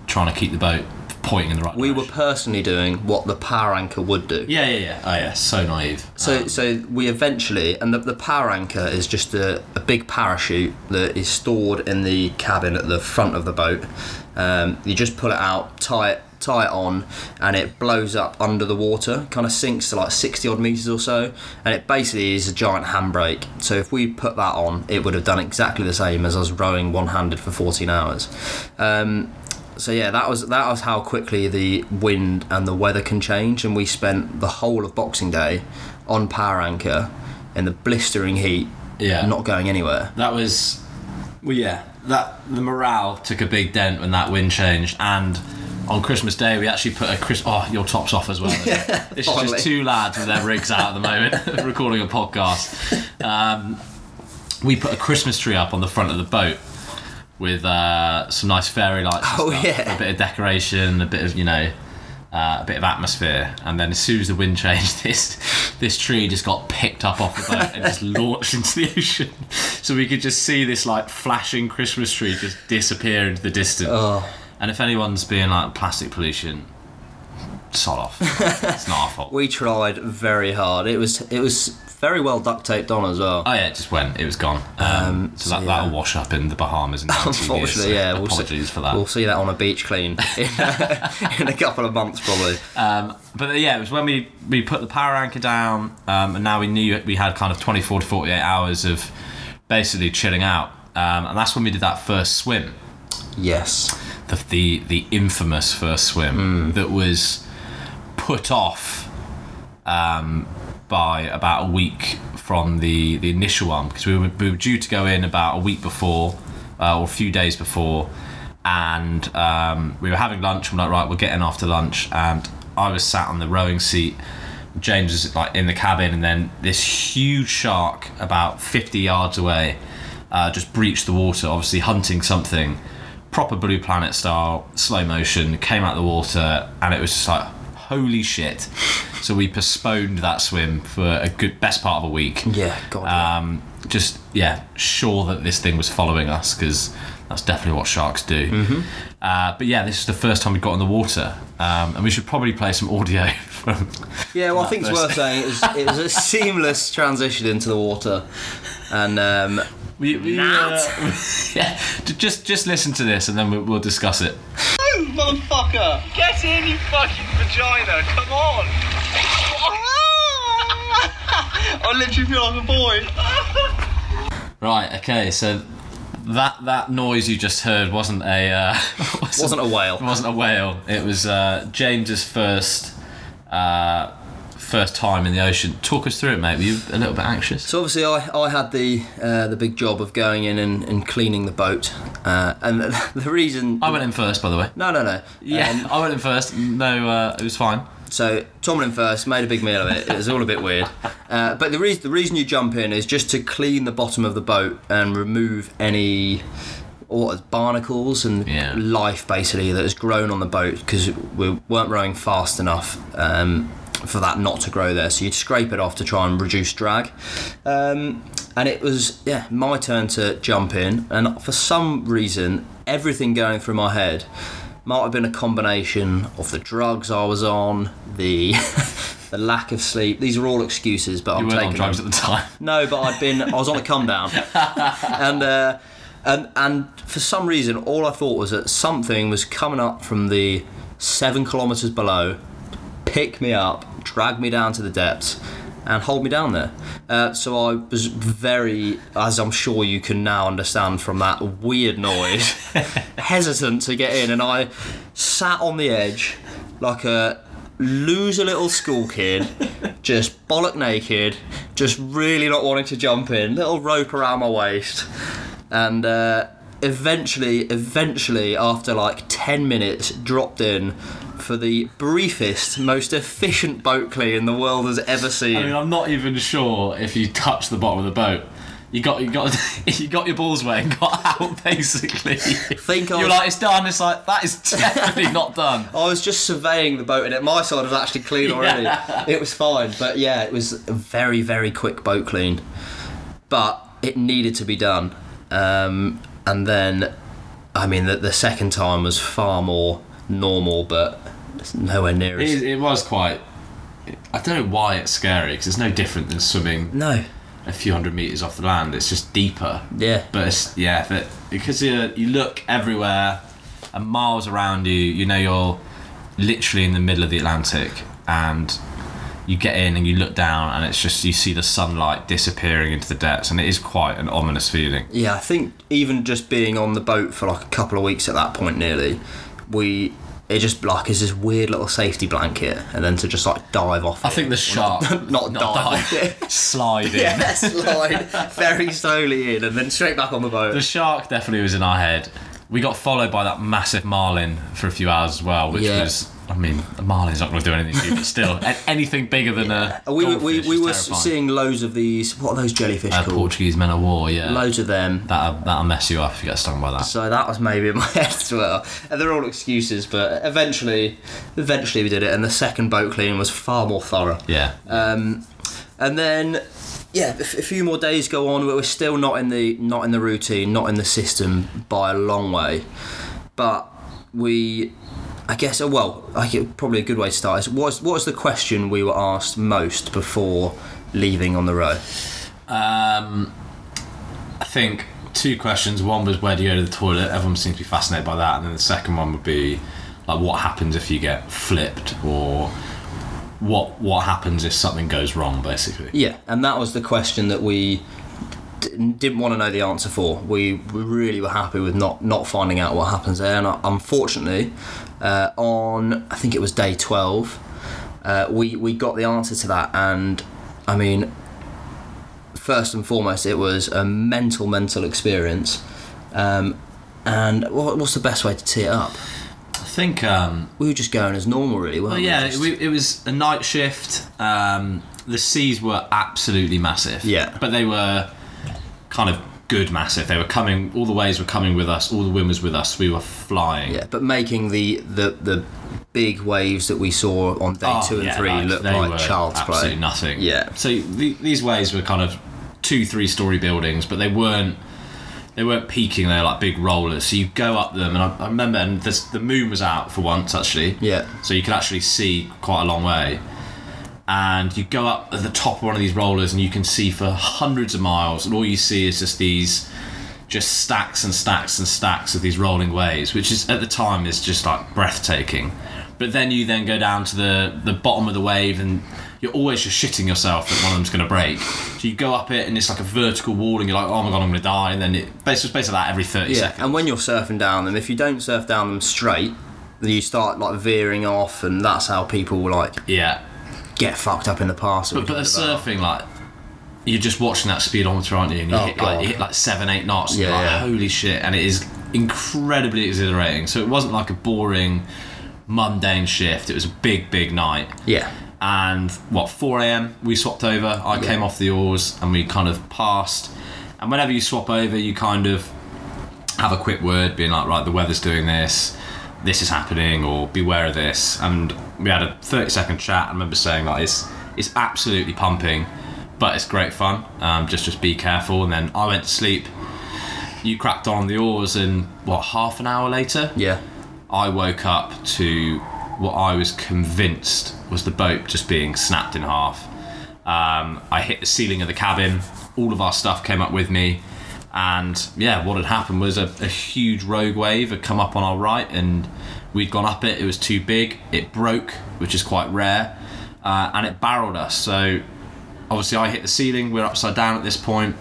trying to keep the boat pointing in the right we were personally doing what the para anchor would do yeah, yeah, yeah. Oh yeah, so naive. So, Um, so we eventually, and the, the para anchor is just a, a big parachute that is stored in the cabin at the front of the boat. Um, you just pull it out, tie it, tie it on, and it blows up under the water. Kind of sinks to like sixty odd meters or so, and it basically is a giant handbrake. So if we put that on, it would have done exactly the same as us rowing one-handed for fourteen hours. Um, so yeah, that was that was how quickly the wind and the weather can change, and we spent the whole of Boxing Day on para anchor in the blistering heat, Yeah. not going anywhere. that was well, yeah. That the morale took a big dent when that wind changed, and on Christmas Day we actually put a Chris. Oh, your top's off as well. is finally. just two lads with their rigs out at the moment, recording a podcast. Um, we put a Christmas tree up on the front of the boat with uh, some nice fairy lights. Oh, stuff, yeah. a bit of decoration, a bit of you know. Uh, a bit of atmosphere, and then as soon as the wind changed, this this tree just got picked up off the boat and just launched into the ocean. So we could just see this like flashing Christmas tree just disappear into the distance. Oh. And if anyone's being like plastic pollution, sod off. it's not our fault. We tried very hard. It was it was very well duct taped on as well. Oh yeah, it just went. It was gone. Um, so so that yeah. that'll wash up in the Bahamas in 19 years, so Unfortunately, yeah. We'll apologies see, for that. We'll see that on a beach clean in, in a couple of months, probably. Um, but yeah, it was when we, we put the para anchor down, um, and now we knew we had kind of 24 to 48 hours of basically chilling out. Um, and that's when we did that first swim, Yes. the the, the infamous first swim that was put off um, by about a week from the, the initial one because we were, we were due to go in about a week before uh, or a few days before and um, we were having lunch I'm like right we're getting after lunch and I was sat on the rowing seat James is like in the cabin, and then this huge shark about 50 yards away uh, just breached the water, obviously hunting something. Proper Blue Planet style, slow motion, came out the water, and it was just like, holy shit. So we postponed that swim for a good best part of a week. Yeah, God. yeah. Um, just yeah, sure that this thing was following us because that's definitely what sharks do. Mm-hmm. Uh, but yeah, this is the first time we got in the water, um, and we should probably play some audio from. Yeah, well, I think it's worth saying it was, it was a seamless transition into the water, and um, We, we, uh, yeah, just just listen to this, and then we'll, we'll discuss it. Motherfucker! Get in, you fucking vagina! Come on! I literally feel like a boy. Right. Okay. So that that noise you just heard wasn't a uh, wasn't a whale. It wasn't a whale. It was uh, James's first uh, first time in the ocean. Talk us through it, mate. Were you a little bit anxious? So obviously, I, I had the uh, the big job of going in and, and cleaning the boat, uh, and the, the reason I went in first, by the way. no no no Yeah, Um, I went in first. No, uh, it was fine. So Tom went in first, made a big meal of it. It was all a bit weird. Uh, but the reason the reason you jump in is just to clean the bottom of the boat and remove any what barnacles and Yeah. life basically that has grown on the boat because we weren't rowing fast enough. Um, for that not to grow there, so you'd scrape it off to try and reduce drag. Um, and it was yeah my turn to jump in, and for some reason everything going through my head might have been a combination of the drugs I was on, the the lack of sleep. These are all excuses, but You I'm taking on drugs them. at the time. No, but I'd been. I was on a come down, and uh, and and for some reason, all I thought was that something was coming up from the seven kilometers below, pick me up, drag me down to the depths, and hold me down there. Uh, so I was very, as I'm sure you can now understand from that weird noise, hesitant to get in, and I sat on the edge like a loser little school kid, just bollock naked, just really not wanting to jump in, little rope around my waist, and uh, eventually, eventually, after like ten minutes, dropped in for the briefest, most efficient boat clean the world has ever seen. I mean, I'm not even sure if you touch the bottom of the boat. You got you got you got your balls wet and got out basically. think You're was- like it's done. It's like that is definitely not done. I was just surveying the boat, and it, my side was actually clean already. It was fine, but yeah, it was a very, very quick boat clean. But it needed to be done. Um, and then, I mean, the, the second time was far more normal, but it's nowhere near as. It, it was quite. I don't know why it's scary because it's no different than swimming No, a few hundred meters off the land. It's just deeper. yeah. But it's, yeah, but because you, you look everywhere and miles around you, you know you're literally in the middle of the Atlantic and you get in and you look down and it's just you see the sunlight disappearing into the depths and it is quite an ominous feeling. Yeah, I think even just being on the boat for like a couple of weeks at that point, nearly, we it just like is this weird little safety blanket, and then to just like dive off. I it. think the shark not, dive, off it. slide in. yeah, slide very slowly in, and then straight back on the boat. The shark definitely was in our head. We got followed by that massive marlin for a few hours as well, which Yeah. was. I mean, marlin's not going to do anything to you, but still, anything bigger than a. We were, we, were terrifying. seeing loads of these. What are those jellyfish Uh, called? Portuguese men of war, yeah. Loads of them. That'll, that'll mess you up if you get stung by that. So that was maybe in my head as well. And they're all excuses, but eventually, eventually we did it. And the second boat clean was far more thorough. Yeah. Um, and then, yeah, a f- a few more days go on. We're still not in the not in the routine, not in the system by a long way. But we, I guess, oh, well, I get, probably a good way to start is what was, the question we were asked most before leaving on the row? Um, I think two questions. One was where do you go to the toilet? Everyone seems to be fascinated by that. And then the second one would be like what happens if you get flipped or what what happens if something goes wrong, basically. Yeah, and that was the question that we didn't want to know the answer for. We, we really were happy with not not finding out what happens there. And uh, unfortunately, uh, on I think it was day twelve, uh, we we got the answer to that. And I mean, first and foremost, it was a mental mental experience. Um, and what, what's the best way to tee it up? I think um, We were just going as normal, really. Weren't Well, we? yeah, we, it was a night shift. Um, the seas were absolutely massive. Yeah. But they were kind of good massive. They were coming, all the waves were coming with us, all the wind was with us. We were flying. yeah, but making the, the the big waves that we saw on day Oh, two and yeah, three like, look they like were child's absolutely play. nothing. Yeah. So the, these waves were kind of two, three story buildings, but they weren't. They weren't peaking. They were like big rollers. So you go up them, and I, I remember, and this, the moon was out for once actually. Yeah. So you could actually see quite a long way. And you go up at the top of one of these rollers, and you can see for hundreds of miles, and all you see is just these, just stacks and stacks and stacks of these rolling waves, which is at the time is just like breathtaking. But then you then go down to the the bottom of the wave, and you're always just shitting yourself that one of them's going to break. So you go up it, and it's like a vertical wall, and you're like, oh my god, I'm going to die. And then it basically, basically that every thirty Yeah, seconds. and when you're surfing down them, if you don't surf down them straight, then you start like veering off, and that's how people like yeah. Get fucked up in the past. But, but the surfing, like, you're just watching that speedometer, aren't you? And you, Oh, hit, like, you hit like seven, eight knots. Yeah, like, yeah. holy shit. And it is incredibly exhilarating. So it wasn't like a boring, mundane shift. It was a big, big night. Yeah, And what, 4 a.m., we swapped over. I Yeah. came off the oars and we kind of passed. And whenever you swap over, you kind of have a quick word being like, right, the weather's doing this, this is happening, or beware of this. And we had a 30 second chat. I remember saying, like, it's, it's absolutely pumping, but it's great fun. Um, just, just be careful. And then I went to sleep. You cracked on the oars, and what, half an hour later? yeah, I woke up to what I was convinced was the boat just being snapped in half. Um, I hit the ceiling of the cabin. All of our stuff came up with me, and yeah, what had happened was a, a huge rogue wave had come up on our right, and we'd gone up it. It was too big. It broke, which is quite rare, uh, and it barreled us. So obviously, I hit the ceiling. We're upside down at this point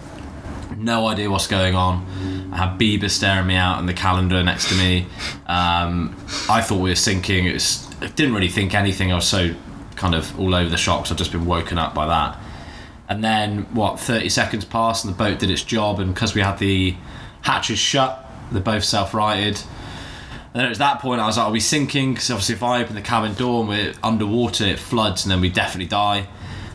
no idea what's going on. I had Bieber staring me out and the calendar next to me. Um, I thought we were sinking. It was, I didn't really think anything. I was so kind of all over the shop 'cause I'd just been woken up by that. And then, what, 30 seconds passed and the boat did its job. And because we had the hatches shut, they're both self righted. And then it was that point I was like, are we sinking? Because obviously, if I open the cabin door and we're underwater, it floods and then we definitely die.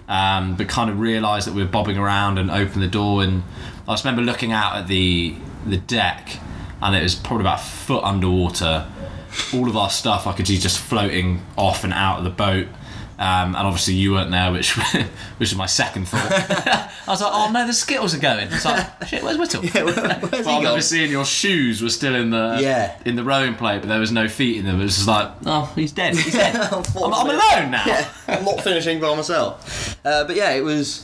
Um, but kind of realised that we were bobbing around and opened the door. And I just remember looking out at the the deck and it was probably about a foot underwater. All of our stuff I could see just floating off and out of the boat. Um, and obviously you weren't there, which which was my second thought. I was like, oh no, the skittles are going. It's like, shit, where's Whittle? yeah. Where's Well, he seeing your shoes were still in the Yeah. in the rowing plate, but there was no feet in them. It was just like, oh, he's dead. He's dead. I'm, I'm alone now. Yeah, I'm not finishing by myself. Uh, but yeah, it was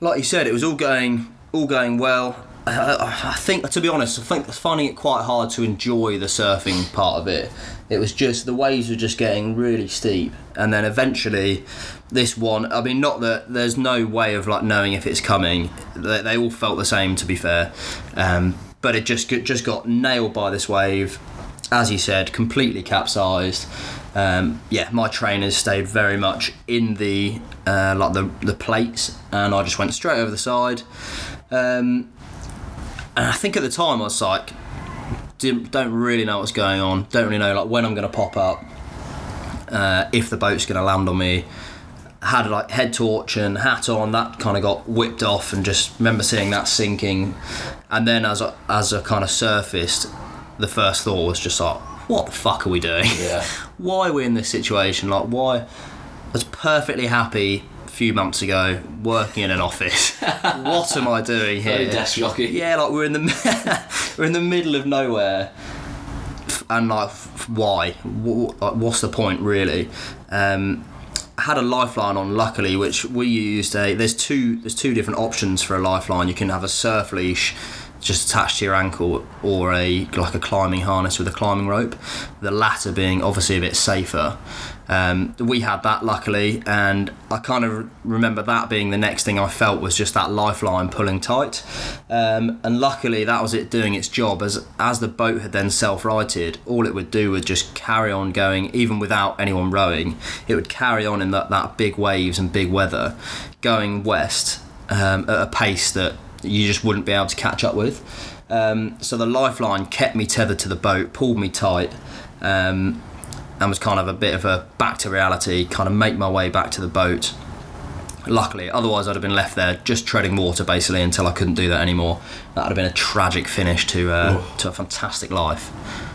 like you said, it was all going all going well. I, think, to be honest, I think finding it quite hard to enjoy the surfing part of it. It was just the waves were just getting really steep, and then eventually, this one. I mean, not that there's no way of like knowing if it's coming. They, they all felt the same, to be fair, um, but it just just got nailed by this wave. As you said, completely capsized. Um, yeah, my trainers stayed very much in the uh, like the the plates, and I just went straight over the side. Um, and I think at the time I was like, don't really know what's going on. Don't really know like when I'm going to pop up, uh, if the boat's going to land on me. Had like head torch and hat on. That kind of got whipped off, and just remember seeing that sinking. And then as I, as I kind of surfaced, the first thought was just like, what the fuck are we doing? Yeah. why are we in this situation? Like, why? I was perfectly happy few months ago working in an office. what am I doing here? Very desk jockey. Yeah, like we're in the we're in the middle of nowhere, and like, why? What's the point, really? Um, had a lifeline on, luckily, which we used. A there's two there's two different options for a lifeline. You can have a surf leash just attached to your ankle, or a like a climbing harness with a climbing rope. The latter being obviously a bit safer. Um, we had that luckily, and I kind of remember that being the next thing I felt was just that lifeline pulling tight. Um, and luckily, that was it doing its job. As as the boat had then self-righted, all it would do was just carry on going, even without anyone rowing. It would carry on in that, that big waves and big weather, going west um, at a pace that you just wouldn't be able to catch up with. Um, so the lifeline kept me tethered to the boat, pulled me tight, um, and was kind of a bit of a back to reality, kind of make my way back to the boat. Luckily, otherwise I'd have been left there just treading water basically until I couldn't do that anymore. That would have been a tragic finish to uh, to a fantastic life.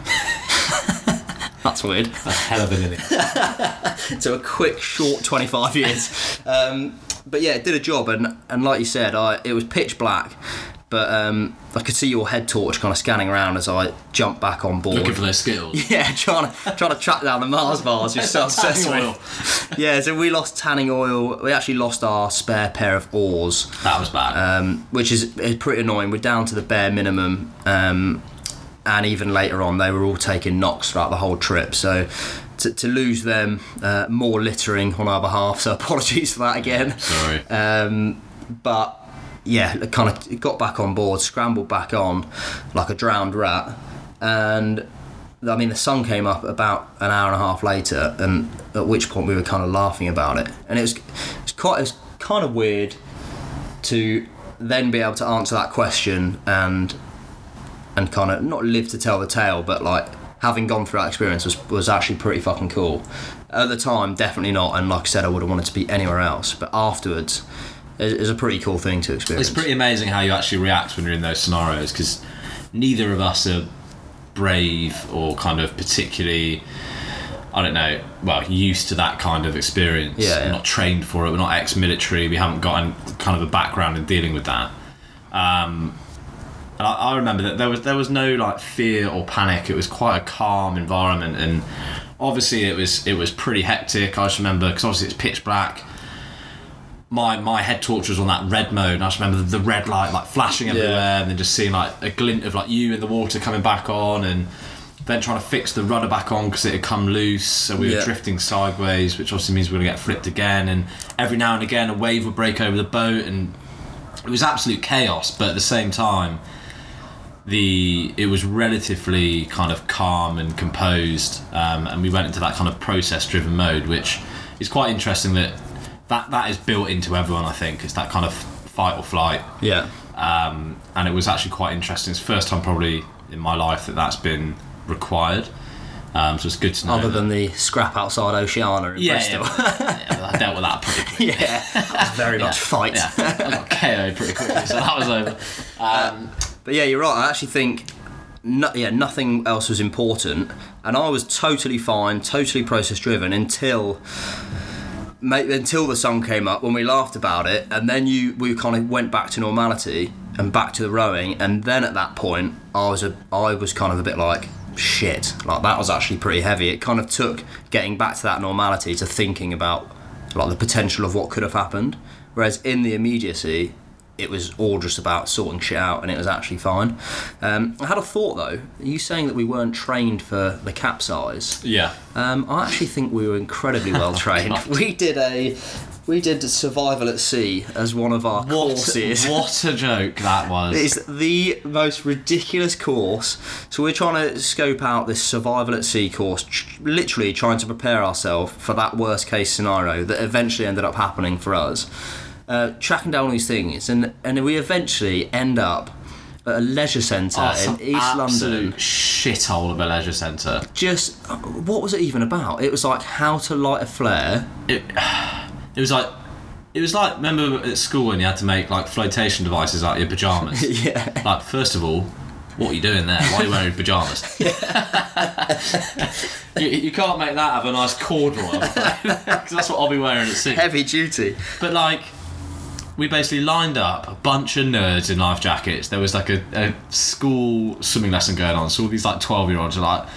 That's weird. A hell of an innings. to a quick, short 25 years. Um, but yeah, it did a job, and, and like you said, I, it was pitch black, but um, I could see your head torch kind of scanning around as I jumped back on board. Looking for those skills. yeah, trying to trying to track down the Mars bars. You're so obsessed Tanning oil. with. Yeah, so we lost tanning oil. We actually lost our spare pair of oars That was bad. um, which is, is pretty annoying. We're down to the bare minimum, um, and even later on, they were all taking knocks throughout the whole trip. So to, to lose them, uh, more littering on our behalf. So apologies for that again. Sorry. Um, but yeah, kind of got back on board, scrambled back on like a drowned rat, and. I mean, the sun came up about an hour and a half later, and at which point we were kind of laughing about it, and it was, it was quite, it was kind of weird to then be able to answer that question and and kind of not live to tell the tale, but like having gone through that experience was was actually pretty fucking cool. At the time, definitely not, and like I said, I would have wanted to be anywhere else. But afterwards, it- it's a pretty cool thing to experience. It's pretty amazing how you actually react when you're in those scenarios because neither of us are brave or kind of particularly, I don't know, well, used to that kind of experience. Yeah, yeah. We're not trained for it. We're not ex-military. We haven't got an, kind of a background in dealing with that. Um, and I, I remember that there was there was no like fear or panic. It was quite a calm environment, and obviously it was it was pretty hectic. I just remember because obviously it's pitch black my my head torch was on that red mode and I just remember the, the red light like flashing everywhere and then just seeing like a glint of like you in the water coming back on and then trying to fix the rudder back on because it had come loose so we were Yeah. drifting sideways which obviously means we are going to get flipped again and every now and again a wave would break over the boat and it was absolute chaos but at the same time the it was relatively kind of calm and composed um, and we went into that kind of process driven mode which is quite interesting that that that is built into everyone I think it's that kind of fight or flight yeah. um, and it was actually quite interesting it's the first time probably in my life that that's been required um, so it's good to know Other than the scrap outside Oceana in yeah, Bristol. yeah, yeah, I dealt with that pretty quickly Yeah, very much fight. yeah I got KO'd pretty quickly so that was over um, But yeah, you're right. I actually think, no, yeah, nothing else was important, and I was totally fine, totally process driven until. Until the song came up when we laughed about it, and then you we kind of went back to normality and back to the rowing, and then at that point I was a I was kind of a bit like shit, like that was actually pretty heavy. It kind of took getting back to that normality to thinking about like the potential of what could have happened, whereas in the immediacy it was all just about sorting shit out and it was actually fine. Um, I had a thought though. Are you saying that we weren't trained for the capsize? yeah Um, I actually think we were incredibly well trained. we did a we did survival at sea as one of our what, courses. what a joke that was It's the most ridiculous course. So we're trying to scope out this survival at sea course, literally trying to prepare ourselves for that worst case scenario that eventually ended up happening for us. Uh, tracking down all these things, and and we eventually end up at a leisure centre Oh, in East absolute London. shithole of a leisure centre. Just what was it even about? It was like how to light a flare. It, it was like, it was like remember at school when you had to make like flotation devices out of your pajamas. yeah. Like first of all, what are you doing there? Why are you wearing pajamas? you, you can't make that have a nice corduroy because that's what I'll be wearing at sea. Heavy duty. But like, we basically lined up a bunch of nerds in life jackets. There was like a, a school swimming lesson going on, so all these like twelve year olds are like,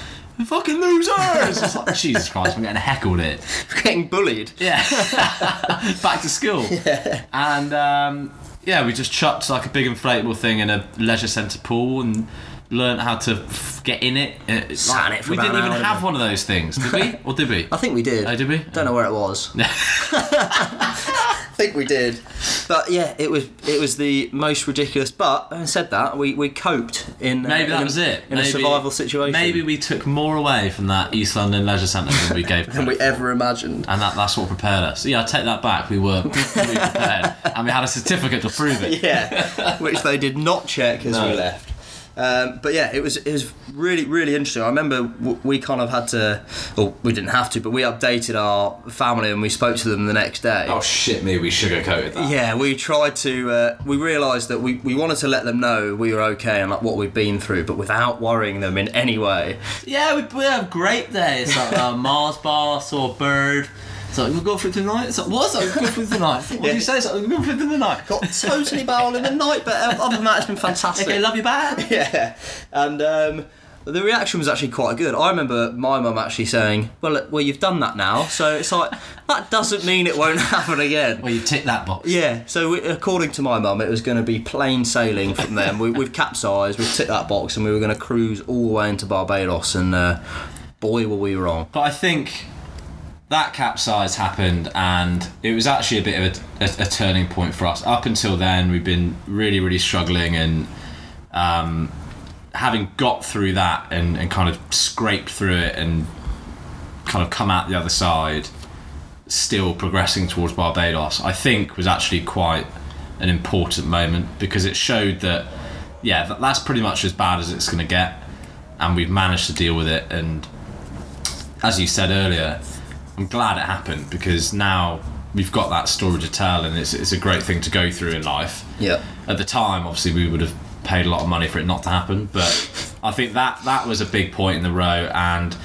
"Fucking losers!" It's like Jesus Christ, I'm getting heckled it. Getting bullied. Yeah, back to school. And um, yeah, we just chucked like a big inflatable thing in a leisure centre pool and learned how to get in it. Uh, it's Sat in it we didn't even hour, have one of those things, did we? Or did we? I think we did. Oh, did we? Don't know where it was. I think we did. But yeah, it was it was the most ridiculous. But having said that, we, we coped in uh, Maybe that in a- was it. in Maybe- a survival situation. Maybe we took more away from that East London leisure centre than we gave than we ever imagined. And that, that's what prepared us. Yeah, I take that back. We were prepared, and we had a certificate to prove it. Yeah, which they did not check as No. we left. Um, but yeah, it was it was really really interesting. I remember w- we kind of had to, or we didn't have to, but we updated our family and we spoke to them the next day. Oh shit me, we sugarcoated that. Yeah, we tried to. Uh, we realised that we, we wanted to let them know we were okay and like what we'd been through, but without worrying them in any way. Yeah, we, we have great days. Like uh, Mars bar, saw a bird. It's like, we'll go for it tonight. It's like, what? It's like, we'll go for tonight. What do you say? It's like, we'll go for tonight. Got totally barrel in the night, but um, other than that, it's been fantastic. Okay, love you bad. yeah, and um, the reaction was actually quite good. I remember my mum actually saying, "Well, well, you've done that now, so it's like that doesn't mean it won't happen again." Well, you tick that box. Yeah, so we, according to my mum, it was going to be plain sailing from them. we, we've capsized, we've ticked that box, and we were going to cruise all the way into Barbados. And uh, boy, were we wrong. But I think that capsize happened, and it was actually a bit of a, a, a turning point for us. Up until then, we've been really, really struggling, and um, having got through that and, and kind of scraped through it and kind of come out the other side, still progressing towards Barbados, I think was actually quite an important moment because it showed that, yeah, that, that's pretty much as bad as it's going to get, and we've managed to deal with it. And as you said earlier, I'm glad it happened because now we've got that story to tell, and it's, it's a great thing to go through in life. Yeah. At the time, obviously, we would have paid a lot of money for it not to happen, but I think that that was a big point in the row, and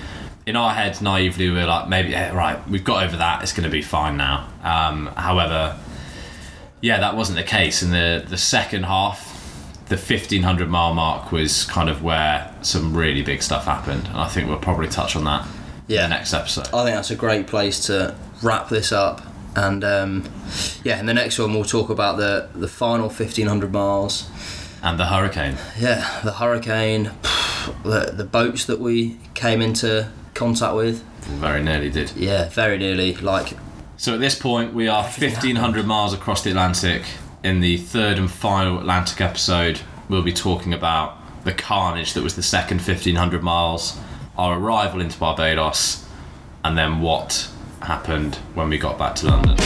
in our heads, naively, we were like, maybe, yeah, right, we've got over that, it's going to be fine now. Um, however, yeah, that wasn't the case. In the, the second half, the 1500 mile mark was kind of where some really big stuff happened, and I think we'll probably touch on that Yeah. the next episode. I think that's a great place to wrap this up. And um, yeah, in the next one, we'll talk about the, the final 1500 miles. And the hurricane. Yeah, the hurricane, the, the boats that we came into contact with. Very nearly did. Yeah, very nearly. Like, So at this point, we are 1,500 miles across the Atlantic. In the third and final Atlantic episode, we'll be talking about the carnage that was the second 1,500 miles, our arrival into Barbados, and then what happened when we got back to London.